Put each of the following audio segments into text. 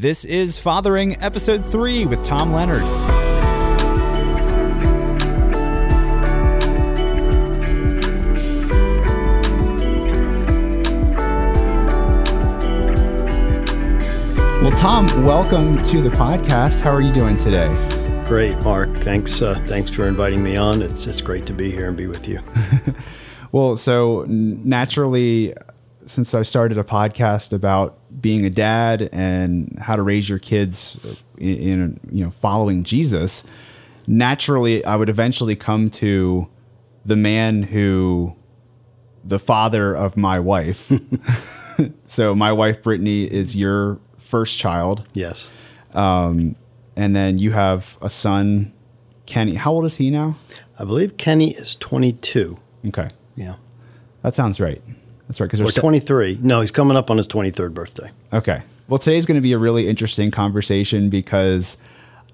This is Fathering Episode 3 with Tom Leonard. Well, Tom, welcome to the podcast. How are you doing today? Great, Mark. Thanks. Uh, thanks for inviting me on. It's it's great to be here and be with you. well, so naturally, since I started a podcast about being a dad and how to raise your kids in, in you know following Jesus, naturally, I would eventually come to the man who, the father of my wife. so my wife Brittany is your first child. Yes. Um, and then you have a son, Kenny. How old is he now? I believe Kenny is 22. Okay. Yeah. That sounds right. That's right. Because or 23. No, he's coming up on his 23rd birthday. Okay. Well, today's going to be a really interesting conversation because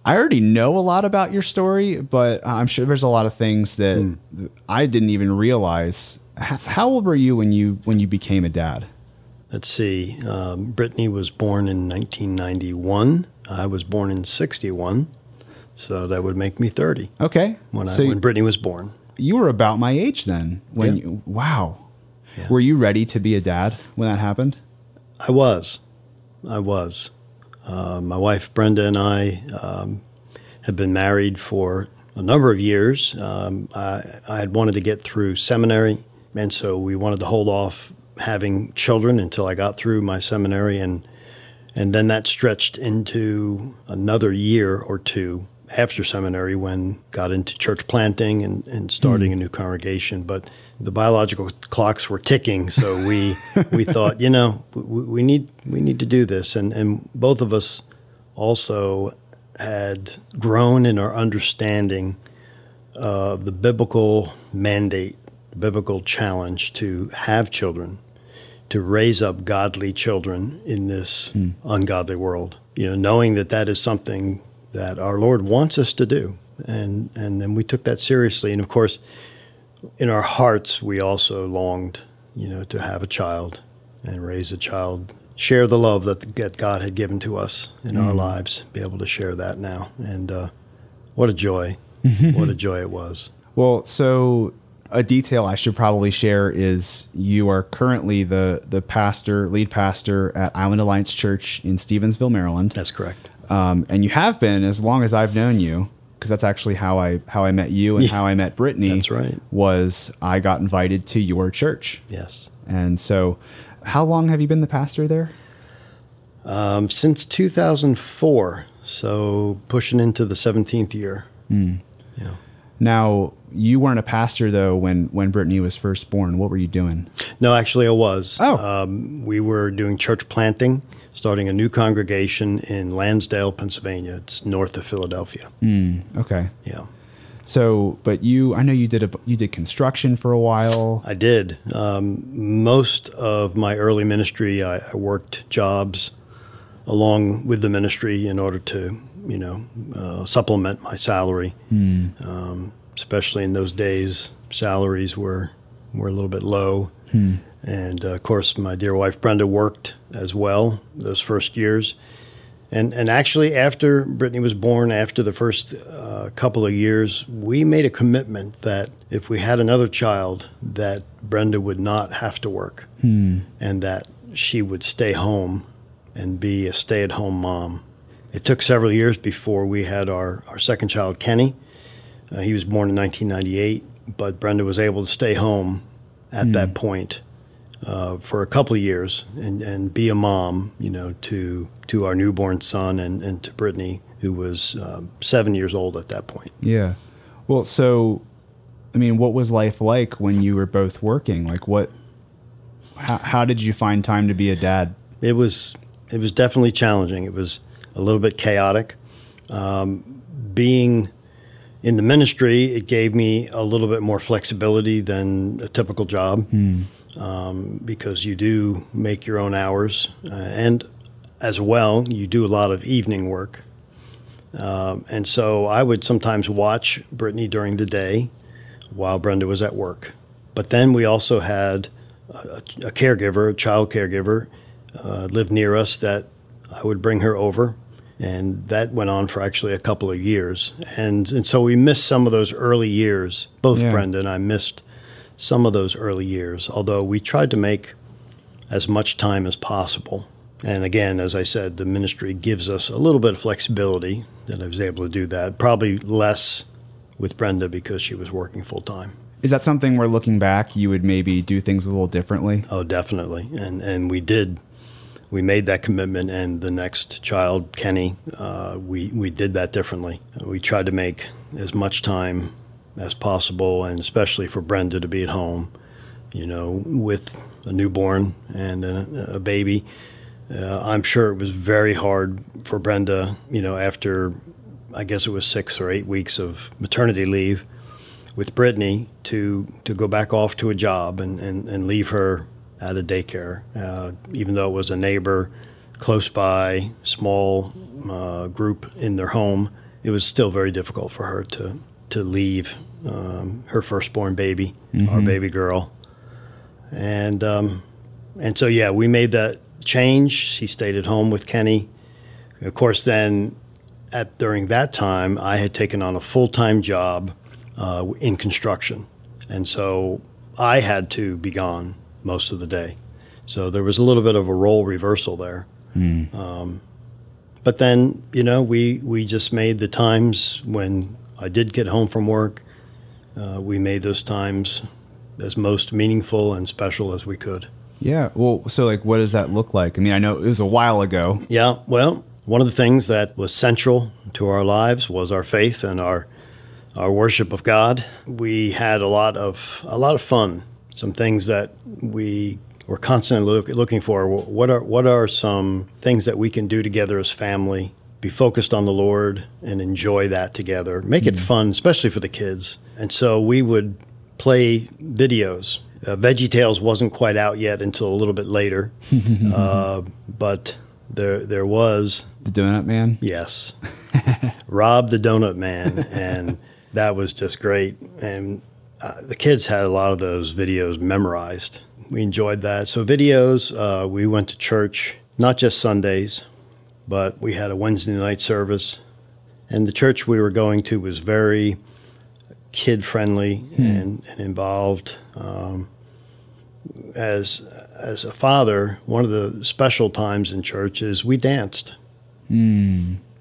I already know a lot about your story, but I'm sure there's a lot of things that mm. I didn't even realize. H- how old were you when you when you became a dad? let's see, um, Brittany was born in 1991. I was born in 61. So that would make me 30. Okay. When, so I, when Brittany was born. You were about my age then. When yeah. you, wow. Yeah. Were you ready to be a dad when that happened? I was. I was. Uh, my wife Brenda and I um, had been married for a number of years. Um, I, I had wanted to get through seminary, and so we wanted to hold off having children until I got through my seminary, and and then that stretched into another year or two after seminary when got into church planting and, and starting mm. a new congregation. But the biological clocks were ticking, so we we thought, you know, we, we need we need to do this, and and both of us also had grown in our understanding of the biblical mandate, the biblical challenge to have children to raise up godly children in this mm. ungodly world. You know, knowing that that is something that our Lord wants us to do, and and then we took that seriously. And of course, in our hearts, we also longed, you know, to have a child and raise a child, share the love that, that God had given to us in mm. our lives, be able to share that now. And uh, what a joy! what a joy it was. Well, so a detail I should probably share is you are currently the the pastor, lead pastor at Island Alliance Church in Stevensville, Maryland. That's correct. Um, and you have been as long as I've known you, because that's actually how I how I met you and yeah, how I met Brittany. That's right. Was I got invited to your church? Yes. And so, how long have you been the pastor there? Um, since 2004, so pushing into the 17th year. Mm. Yeah. Now, you weren't a pastor though when when Brittany was first born. What were you doing? No, actually, I was. Oh, um, we were doing church planting, starting a new congregation in Lansdale, Pennsylvania. It's north of Philadelphia. Mm, okay. Yeah. So, but you, I know you did a you did construction for a while. I did. Um, most of my early ministry, I, I, worked jobs along with the ministry in order to, you know, uh, supplement my salary. Mm. Um, especially in those days, salaries were were a little bit low. Hmm. And uh, of course, my dear wife Brenda worked as well those first years. And, and actually, after Brittany was born, after the first uh, couple of years, we made a commitment that if we had another child, that Brenda would not have to work, hmm. and that she would stay home and be a stay-at-home mom. It took several years before we had our, our second child, Kenny, uh, he was born in 1998, but Brenda was able to stay home at mm. that hmm. point uh, for a couple of years and, and be a mom, you know, to to our newborn son and, and to Brittany, who was uh, seven years old at that point. Yeah. Well, so, I mean, what was life like when you were both working? Like, what? How, how did you find time to be a dad? It was it was definitely challenging. It was a little bit chaotic. Um, being in the ministry, it gave me a little bit more flexibility than a typical job mm. um, because you do make your own hours. Uh, and as well, you do a lot of evening work. Um, and so I would sometimes watch Brittany during the day while Brenda was at work. But then we also had a, a caregiver, a child caregiver, uh, lived near us that I would bring her over, and that went on for actually a couple of years. And and so we missed some of those early years. Both Yeah. Brenda and I missed some of those early years. Although we tried to make as much time as possible. And again, as I said, the ministry gives us a little bit of flexibility that I was able to do that. Probably less with Brenda because she was working full time. Is that something where looking back, you would maybe do things a little differently? Oh, definitely. And and we did. We made that commitment, and the next child, Kenny, uh, we we did that differently. We tried to make as much time as possible, and especially for Brenda to be at home, you know, with a newborn and a, a baby. Uh, I'm sure it was very hard for Brenda, you know, after I guess it was six or eight weeks of maternity leave with Brittany to to go back off to a job and, and, and leave her at a daycare, uh, even though it was a neighbor close by, small uh, group in their home. It was still very difficult for her to to leave um, her firstborn baby, our baby girl, and um, and so yeah, we made that change. She stayed at home with Kenny. Of course, then at during that time, I had taken on a full time job uh, in construction, and so I had to be gone most of the day. So there was a little bit of a role reversal there. Um, but then, you know, we we just made the times when I did get home from work. Uh, we made those times as most meaningful and special as we could. Yeah. Well, so like, what does that look like? I mean, I know it was a while ago. Yeah, well, one of the things that was central to our lives was our faith and our our worship of God. We had a lot of a lot of fun. Some things that we were constantly look, looking for. What are what are some things that we can do together as family? Be focused on the Lord and enjoy that together. Make it fun, especially for the kids. And so we would play videos. Uh, Veggie Tales wasn't quite out yet until a little bit later, uh, but there there was The Donut Man. Yes. Rob the Donut Man. And that was just great. And uh, the kids had a lot of those videos memorized. We enjoyed that. So, videos, uh, we went to church, not just Sundays, but we had a Wednesday night service. And the church we were going to was very kid friendly and, and involved. Um, as as a father, one of the special times in church is we danced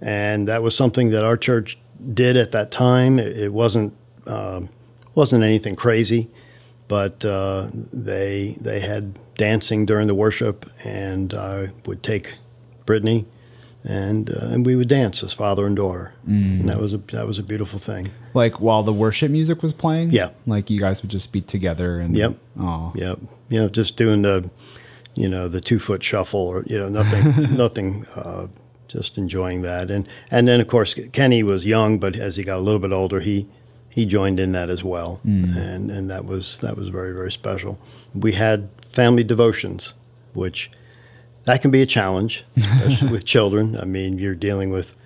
and that was something that our church did at that time. It, it wasn't um wasn't anything crazy, but uh, they they had dancing during the worship, and I would take Brittany, and uh, and we would dance as father and daughter, and that was a that was a beautiful thing. Like while the worship music was playing. Yeah. Like you guys would just be together and. Yep. Oh. Yep, you know, just doing the you know the two foot shuffle, or you know nothing nothing. Uh, just enjoying that, and and then of course Kenny was young, but as he got a little bit older, he he joined in that as well, mm. and and that was that was very very special. We had family devotions, which that can be a challenge, with children. I mean, you're dealing with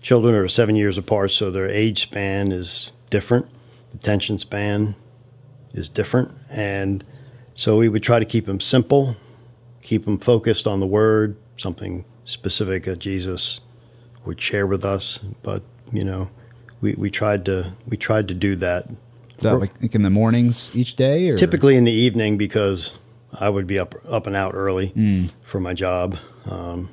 children are seven years apart, so their age span is different, attention span is different, and so we would try to keep them simple, keep them focused on the Word, something specific that Jesus would share with us. But you know, we, we tried to we tried to do that. Is that like in the mornings each day? Or? Typically in the evening because I would be up up and out early for my job. Um,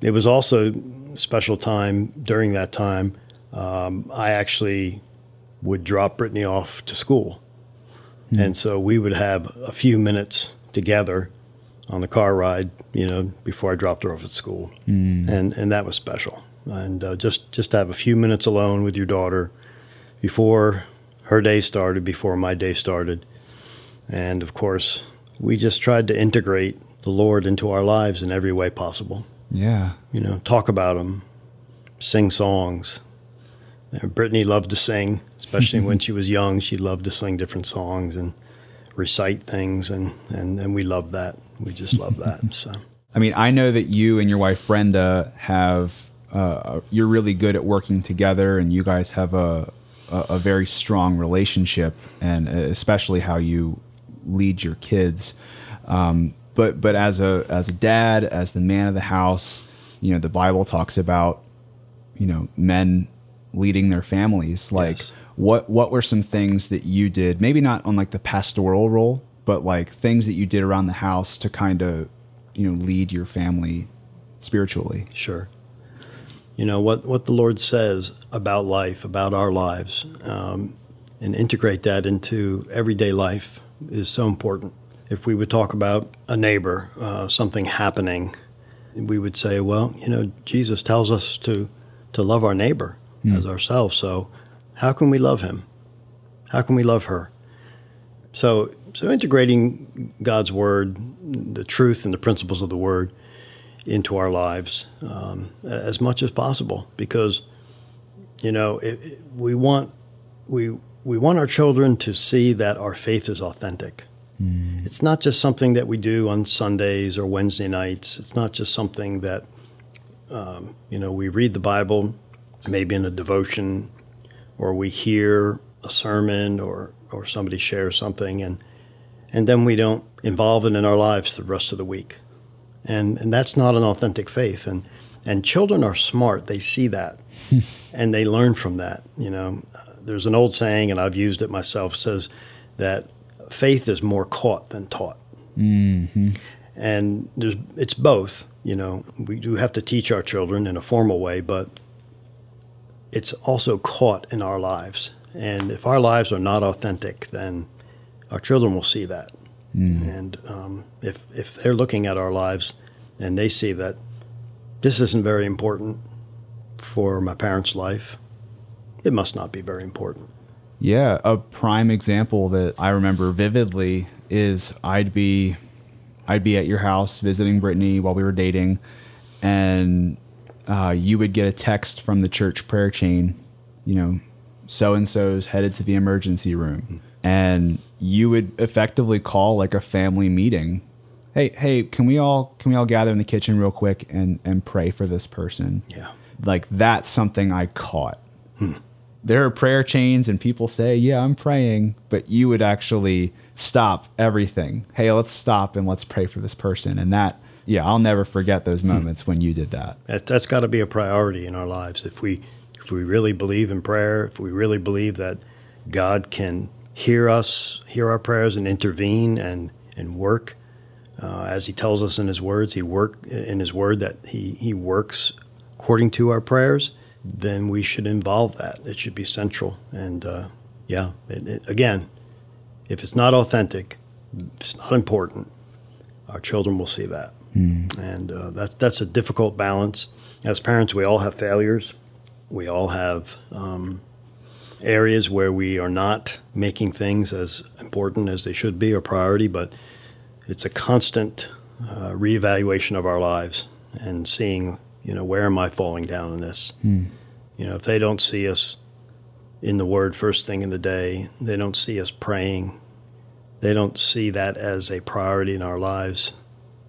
it was also a special time during that time. Um, I actually would drop Brittany off to school, and so we would have a few minutes together on the car ride. You know, before I dropped her off at school, and and that was special. And uh, just just have a few minutes alone with your daughter before her day started, before my day started. And of course, we just tried to integrate the Lord into our lives in every way possible. Yeah. You know, talk about Him, sing songs. Uh, Brittany loved to sing, especially when she was young. She loved to sing different songs and recite things, and, and, and we loved that. We just loved that. So, I mean, I know that you and your wife Brenda have uh, you're really good at working together, and you guys have a a, a very strong relationship, and especially how you lead your kids. Um, but but as a as a dad, as the man of the house, you know, the Bible talks about you know men leading their families. Like, Yes. what what were some things that you did? Maybe not on like the pastoral role, but like things that you did around the house to kind of you know lead your family spiritually. Sure. You know what what the Lord says about life, about our lives, um, and integrate that into everyday life is so important. If we would talk about a neighbor, uh, something happening, we would say, well, you know, Jesus tells us to to love our neighbor as ourselves. So, how can we love him? How can we love her? So, so integrating God's word, the truth and the principles of the word into our lives um, as much as possible because you know it, it- we want we we want our children to see that our faith is authentic. It's not just something that we do on Sundays or Wednesday nights. It's not just something that um, you know we read the Bible maybe in a devotion or we hear a sermon or or somebody shares something and and then we don't involve it in our lives the rest of the week and and that's not an authentic faith. And and children are smart. They see that. And they learn from that you know. There's an old saying and I've used it myself says that faith is more caught than taught. Mm-hmm. And there's it's both you know. We do have to teach our children in a formal way but it's also caught in our lives. And if our lives are not authentic then our children will see that and um, if if they're looking at our lives and they see that this isn't very important for my parents' life, it must not be very important. Yeah, a prime example that I remember vividly is I'd be I'd be at your house visiting Brittany while we were dating, and uh, you would get a text from the church prayer chain, you know, so and so's headed to the emergency room, and you would effectively call like a family meeting. Hey, hey, can we all can we all gather in the kitchen real quick and and pray for this person? Yeah. Like that's something I caught hmm. there are prayer chains and people say, "Yeah, I'm praying," but you would actually stop everything. Hey, let's stop and let's pray for this person. And that, yeah, I'll never forget those hmm. moments when you did that. That, that's got to be a priority in our lives. If we if we really believe in prayer, if we really believe that God can hear us, hear our prayers, and intervene and and work, uh, as He tells us in His words, He work in His word that He He works according to our prayers. Then we should involve that. It should be central. And uh, yeah, it, it, again, if it's not authentic, if it's not important, our children will see that. And uh, that, that's a difficult balance. As parents, we all have failures. We all have um, areas where we are not making things as important as they should be or priority, but it's a constant uh, reevaluation of our lives and seeing, you know, where am I falling down in this? You know, if they don't see us in the Word first thing in the day, they don't see us praying, they don't see that as a priority in our lives,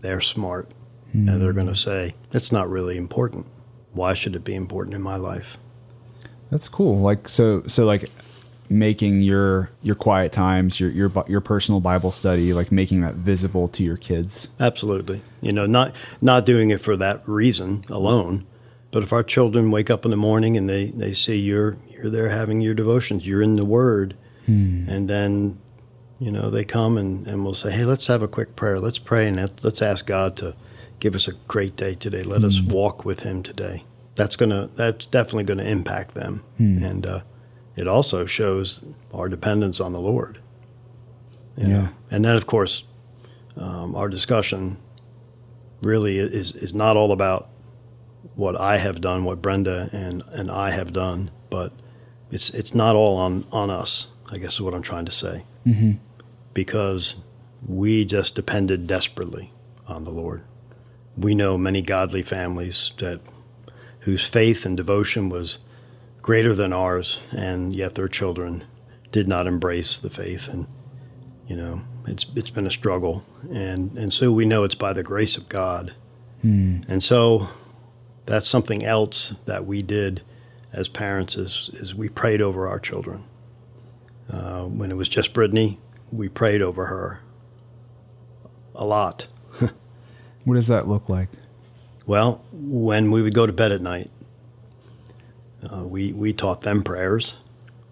they're smart and they're going to say, it's not really important. Why should it be important in my life? That's cool. Like so, so like making your your quiet times, your your your personal Bible study, like making that visible to your kids. Absolutely. You know, not not doing it for that reason alone, but if our children wake up in the morning and they, they see you're you're there having your devotions, you're in the Word, hmm. and then you know they come and, and we'll say, hey, let's have a quick prayer. Let's pray and let- let's ask God to give us a great day today. Let us hmm. walk with Him today. That's gonna that's definitely going to impact them, and uh, it also shows our dependence on the Lord. You know? Yeah. And then, of course, um, our discussion really is is not all about what I have done, what Brenda and, and I have done, but it's it's not all on, on us. I guess is what I'm trying to say, Mm-hmm. because we just depended desperately on the Lord. We know many godly families that whose faith and devotion was greater than ours, and yet their children did not embrace the faith, and you know it's it's been a struggle, and and so we know it's by the grace of God, and so that's something else that we did as parents is is we prayed over our children. Uh, when it was just Brittany, we prayed over her a lot, What does that look like? Well, when we would go to bed at night, uh, we we taught them prayers,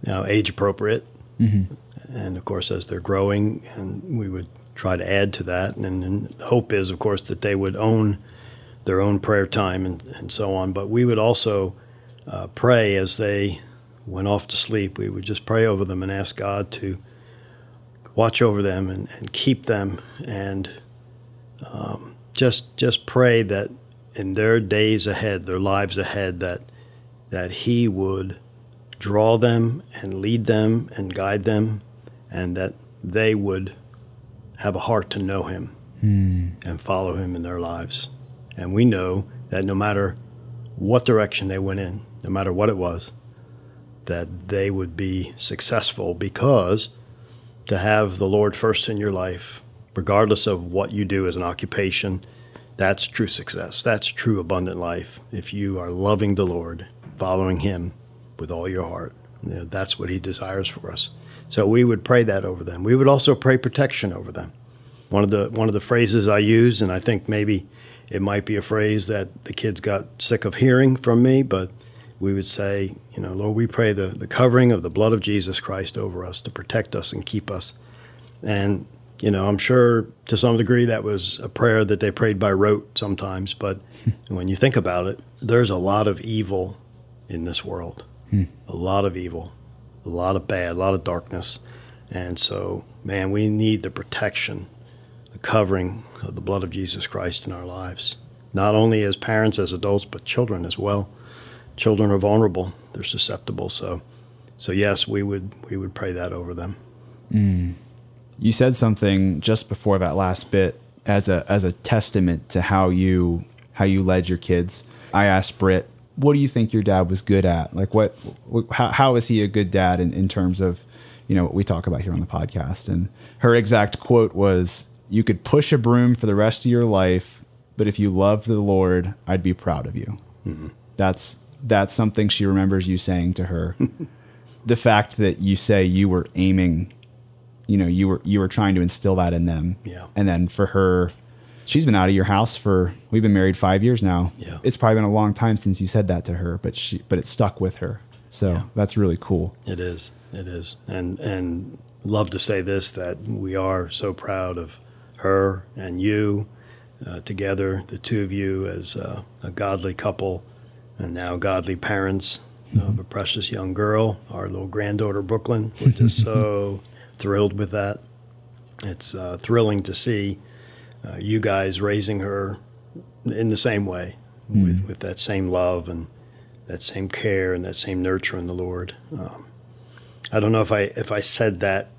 you know, age appropriate, mm-hmm. and of course as they're growing, and we would try to add to that. And, and the hope is, of course, that they would own their own prayer time and, and so on. But we would also uh, pray as they went off to sleep. We would just pray over them and ask God to watch over them and, and keep them and um, just just pray that in their days ahead, their lives ahead, that that He would draw them and lead them and guide them, and that they would have a heart to know Him mm. and follow Him in their lives. And we know that no matter what direction they went in, no matter what it was, that they would be successful because to have the Lord first in your life, regardless of what you do as an occupation, that's true success. That's true abundant life. If you are loving the Lord, following Him with all your heart, you know, that's what He desires for us. So we would pray that over them. We would also pray protection over them. One of the one of the phrases I use, and I think maybe it might be a phrase that the kids got sick of hearing from me, but we would say, you know, Lord, we pray the, the covering of the blood of Jesus Christ over us to protect us and keep us. And, you know, I'm sure to some degree that was a prayer that they prayed by rote sometimes, but when you think about it, there's a lot of evil in this world, hmm. a lot of evil a lot of bad, a lot of darkness. And so, man, we need the protection, the covering of the blood of Jesus Christ in our lives, not only as parents, as adults, but children as well. Children are vulnerable; they're susceptible. So, so yes, we would we would pray that over them. Mm. You said something just before that last bit as a as a testament to how you how you led your kids. I asked Britt what do you think your dad was good at? Like what, how, how is he a good dad in, in terms of, you know, what we talk about here on the podcast? And her exact quote was, you could push a broom for the rest of your life, but if you loved the Lord, I'd be proud of you. Mm-hmm. That's, that's something she remembers you saying to her. the fact that you say you were aiming, you know, you were, you were trying to instill that in them. Yeah. And then for her, she's been out of your house for we've been married five years now. Yeah. It's probably been a long time since you said that to her, but she but it stuck with her. So yeah. that's really cool. It is. It is. And and love to say this that we are so proud of her and you uh, together, the two of you as uh, a godly couple and now godly parents mm-hmm. of a precious young girl, our little granddaughter Brooklyn. We're just so thrilled with that. It's uh, thrilling to see uh, you guys raising her in the same way, mm. with, with that same love and that same care and that same nurture in the Lord. Um, I don't know if I if I said that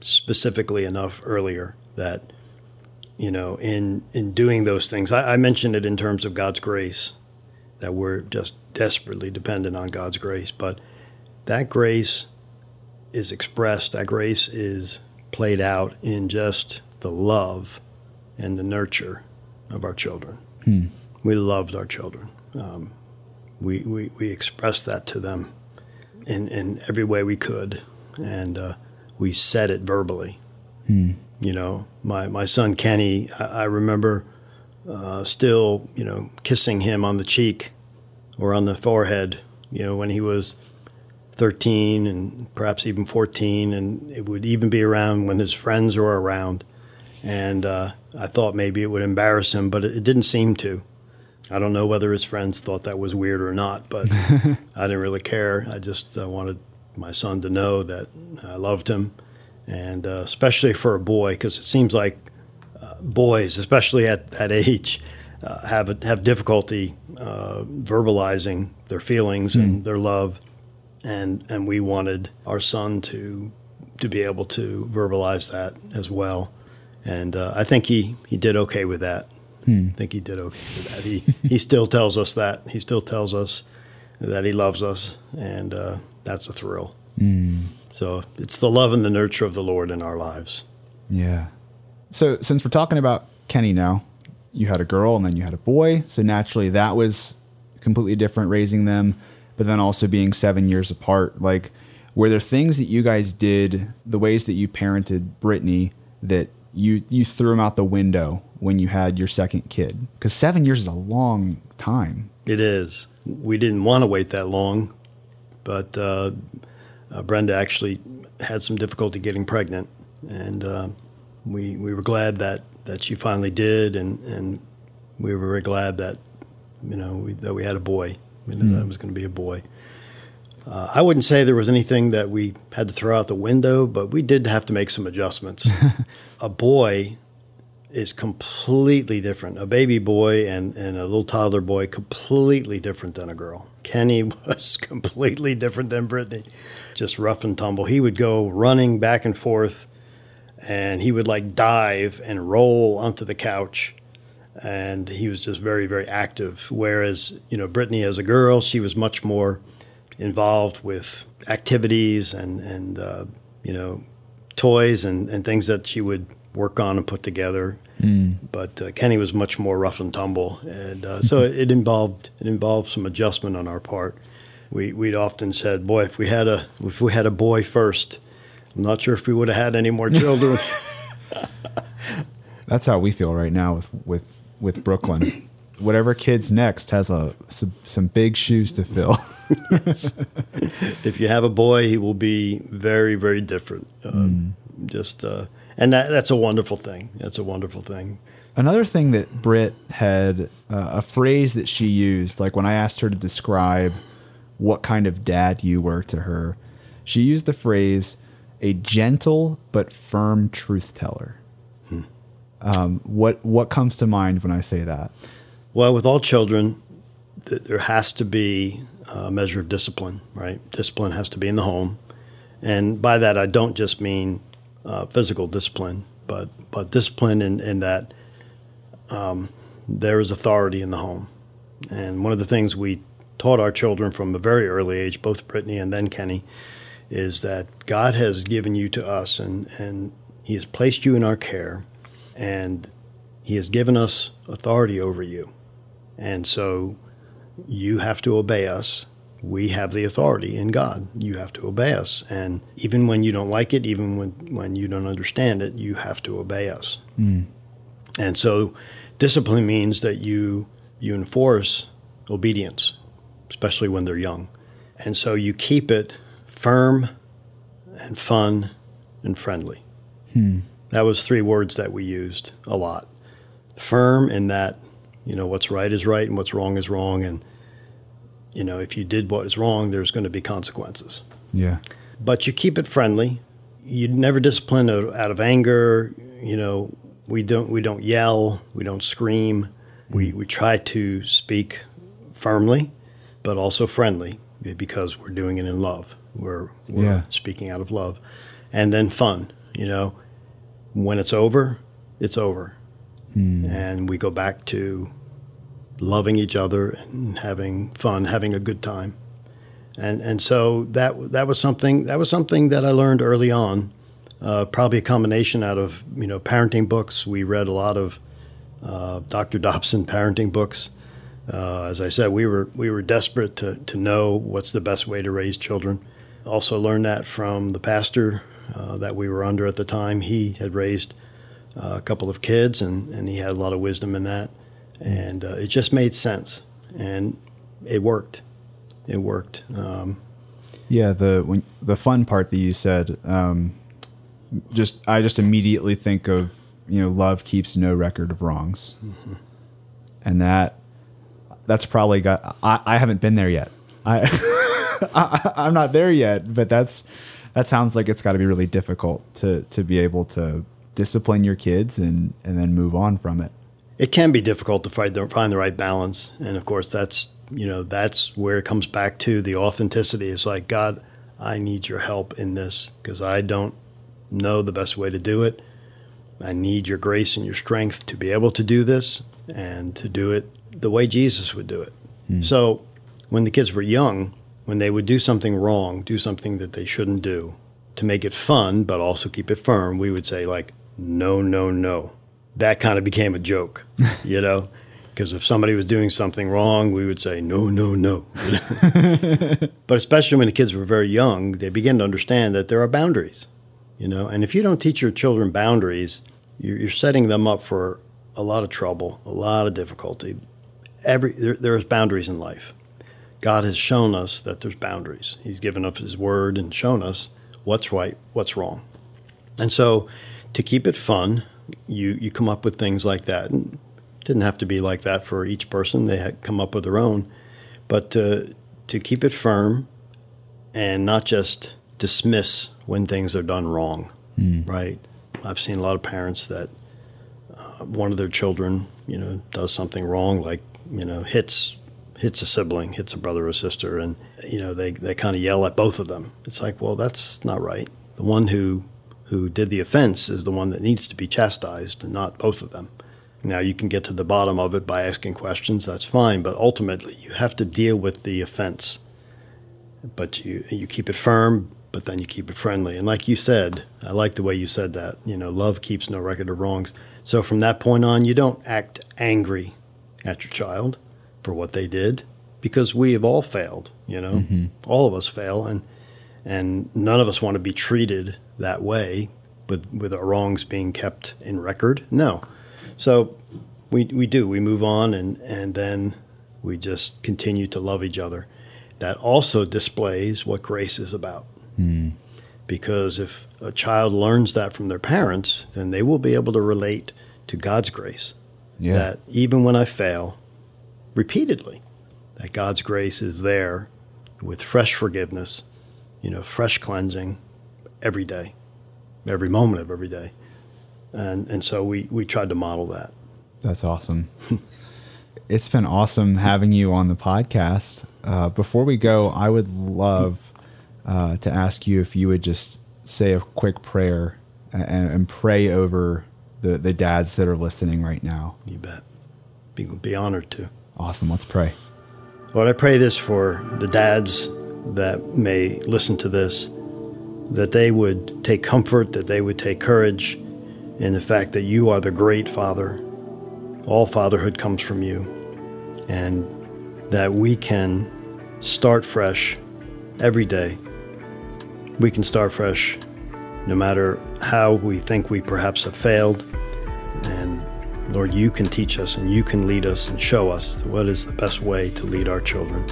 specifically enough earlier that you know in in doing those things I, I, mentioned it in terms of God's grace that we're just desperately dependent on God's grace but that grace is expressed that grace is played out in just the love and the nurture of our children. Hmm. We loved our children. Um, we, we, we expressed that to them in, in every way we could, and uh, we said it verbally. Hmm. You know, my, my son Kenny, I, I remember uh, still, you know, kissing him on the cheek or on the forehead, you know, when he was 13 and perhaps even 14, and it would even be around when his friends were around and uh, I thought maybe it would embarrass him, but it, it, didn't seem to. I don't know whether his friends thought that was weird or not, but I didn't really care. I just uh, wanted my son to know that I loved him, and uh, especially for a boy, because it seems like uh, boys, especially at that age, uh, have have difficulty uh, verbalizing their feelings mm. and their love, and and we wanted our son to to be able to verbalize that as well and uh, I think he, he did okay with that. Hmm. I think he did okay with that. He he still tells us that he still tells us that he loves us, and uh, that's a thrill. Hmm. So it's the love and the nurture of the Lord in our lives. Yeah. So since we're talking about Kenny now, you had a girl and then you had a boy, so naturally that was completely different raising them, but then also being seven years apart. Like, were there things that you guys did, the ways that you parented Brittany, that you you threw them out the window when you had your second kid? Because seven years is a long time. It is. We didn't want to wait that long, but uh, uh, Brenda actually had some difficulty getting pregnant, and uh, we we were glad that, that she finally did, and, and we were very glad that you know we, that we had a boy. We knew that it was going to be a boy. Uh, I wouldn't say there was anything that we had to throw out the window, but we did have to make some adjustments. a boy is completely different. A baby boy and, and a little toddler boy, completely different than a girl. Kenny was completely different than Brittany, just rough and tumble. He would go running back and forth, and he would like dive and roll onto the couch. And he was just very, very active. Whereas, you know, Brittany as a girl, she was much more involved with activities and, and uh, you know, toys and, and things that she would work on and put together. Mm. But uh, Kenny was much more rough and tumble, and uh, so it involved it involved some adjustment on our part. We we'd often said, "Boy, if we had a if we had a boy first, I'm not sure if we would have had any more children." That's how we feel right now with with with Brooklyn. Whatever kid's next has a some, some big shoes to fill. if you have a boy, he will be very very different. Uh, mm. Just uh, and that, that's a wonderful thing. That's a wonderful thing. Another thing that Britt had uh, a phrase that she used, like when I asked her to describe what kind of dad you were to her, she used the phrase "a gentle but firm truth teller." Um, what what comes to mind when I say that? Well, with all children, th- there has to be a measure of discipline, right? Discipline has to be in the home, and by that I don't just mean uh, physical discipline, but but discipline in, in that um, there is authority in the home. And one of the things we taught our children from a very early age, both Brittany and then Kenny, is that God has given you to us and, and He has placed you in our care and He has given us authority over you. And so you have to obey us we have the authority in God. You have to obey us. And even when you don't like it, even when, when you don't understand it, you have to obey us. Mm. And so discipline means that you you enforce obedience, especially when they're young. And so you keep it firm and fun and friendly. Hmm. That was three words that we used a lot. Firm in that, you know, what's right is right and what's wrong is wrong and you know, if you did what is wrong, there's going to be consequences. Yeah. But you keep it friendly. You never discipline out of anger. You know, we don't we don't yell. We don't scream. We we try to speak firmly, but also friendly because we're doing it in love. We're we're yeah. speaking out of love, and then fun. You know, when it's over, it's over, mm. and we go back to loving each other and having fun, having a good time. And and so that that was something that was something that I learned early on. Uh, probably a combination out of you know parenting books. We read a lot of uh, Dr. Dobson parenting books. Uh, as I said, we were we were desperate to to know what's the best way to raise children. Also learned that from the pastor uh, that we were under at the time. He had raised uh, a couple of kids, and, and he had a lot of wisdom in that and uh, it just made sense, and it worked. It worked. Um, yeah, the when, the fun part that you said, um, just I just immediately think of you know love keeps no record of wrongs, mm-hmm. and that that's probably got. I, I haven't been there yet. I, I I'm not there yet, but that's that sounds like it's got to be really difficult to to be able to discipline your kids and and then move on from it it can be difficult to find the, find the right balance, and of course that's you know that's where it comes back to the authenticity. It's like God, I need your help in this because I don't know the best way to do it. I need your grace and your strength to be able to do this and to do it the way Jesus would do it. Mm. So when the kids were young, when they would do something wrong, do something that they shouldn't do, to make it fun but also keep it firm, we would say like, no, no, no that kind of became a joke, you know, because if somebody was doing something wrong, we would say, no, no, no. but especially when the kids were very young, they begin to understand that there are boundaries, you know, and if you don't teach your children boundaries, you're, setting them up for a lot of trouble, a lot of difficulty. Every there, there's boundaries in life. God has shown us that there's boundaries. He's given us His Word and shown us what's right, what's wrong. And so, to keep it fun, you you come up with things like that. And it didn't have to be like that for each person. They had come up with their own, but to to keep it firm and not just dismiss when things are done wrong. Mm. Right? I've seen a lot of parents that uh, one of their children, you know, does something wrong, like you know, hits hits a sibling, hits a brother or sister, and you know they, they kind of yell at both of them. It's like, well, that's not right. The one who who did the offense is the one that needs to be chastised, and not both of them. Now you can get to the bottom of it by asking questions. That's fine, but ultimately you have to deal with the offense. But you you keep it firm, but then you keep it friendly. And like you said, I like the way you said that. You know, love keeps no record of wrongs. So from that point on, you don't act angry at your child for what they did because we have all failed, you know. Mm-hmm. All of us fail and and none of us want to be treated that way with with our wrongs being kept in record. No. So we we do. We move on and and then we just continue to love each other. That also displays what grace is about. Mm. Because if a child learns that from their parents, then they will be able to relate to God's grace. Yeah. That even when I fail, repeatedly, that God's grace is there with fresh forgiveness, you know, fresh cleansing every day, every moment of every day. And, and so we, we tried to model that. That's awesome. it's been awesome having you on the podcast. Uh, before we go, I would love uh, to ask you if you would just say a quick prayer and, and pray over the, the dads that are listening right now. You bet. Be, be honored to. Awesome. Let's pray. Lord, I pray this for the dads that may listen to this, that they would take comfort, that they would take courage in the fact that you are the great Father. All fatherhood comes from you, and that we can start fresh every day. We can start fresh no matter how we think we perhaps have failed. Lord, you can teach us and you can lead us and show us what is the best way to lead our children.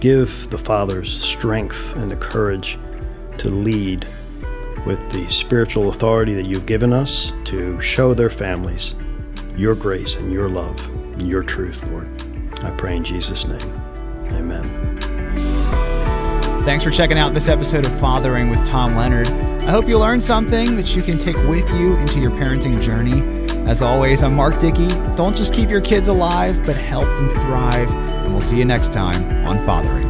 Give the fathers strength and the courage to lead with the spiritual authority that you've given us to show their families your grace and your love and your truth, Lord. I pray in Jesus' name. Amen. Thanks for checking out this episode of Fathering with Tom Leonard. I hope you learned something that you can take with you into your parenting journey. As always, I'm Mark Dickey. Don't just keep your kids alive, but help them thrive. And we'll see you next time on Fathering.